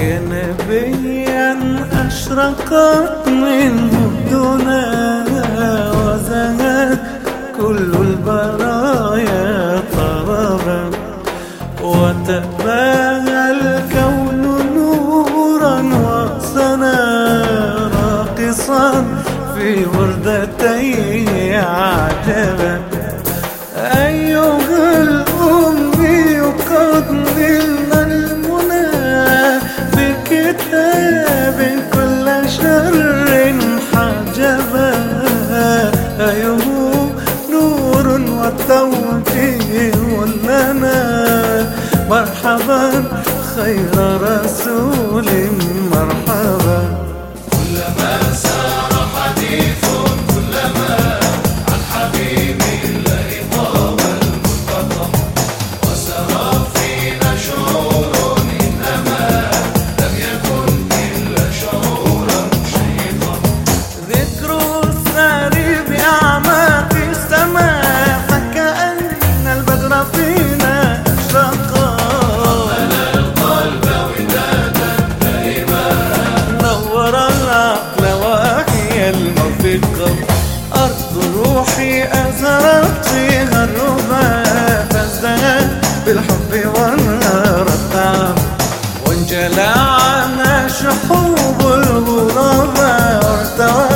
يا نبيا أشرقت منه الدنا وزهت كل البرايا طربا. وتباهى الكون نورا وصنا راقصا في وردتي عجبا. أيه نور وتوجيه لنا مرحبا خير رسول مرحبا. كلما سار أرض روحي أزهرت فيها الربا فازدهت بالحب الطعم وانجلى عنا شحوب الغرباء وارتوت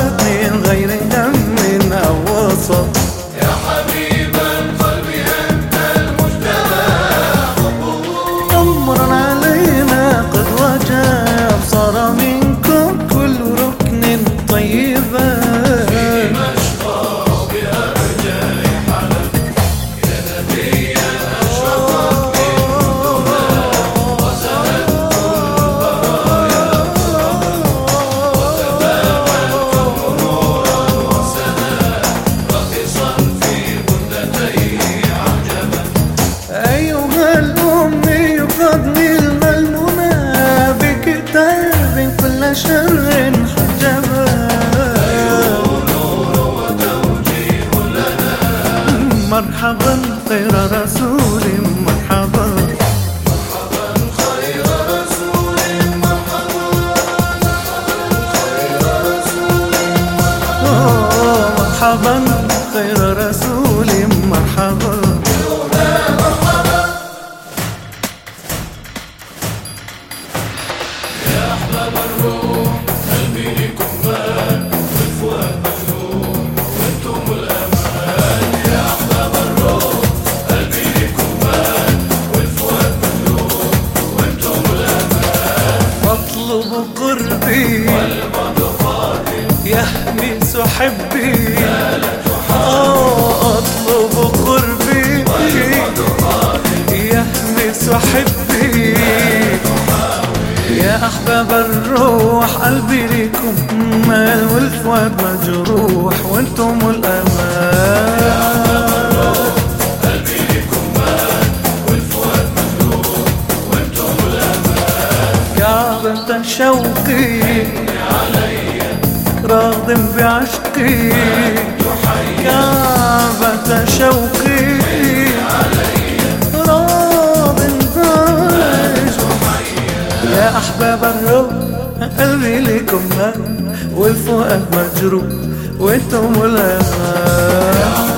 شر حجبا مرحبا خير رسول مرحبا. خير رسول أوه، مرحبا. خير قربي والبعد قادم يهمس حبي. لكم مال والفؤاد مجروح وأنتم الأمان. كعبة شوقي علي راض بعشقي. كعبة شوقي راض بعشقي. يا أحباب الروح قلبي لكم هان والفؤاد مجروح وأنتم الأمان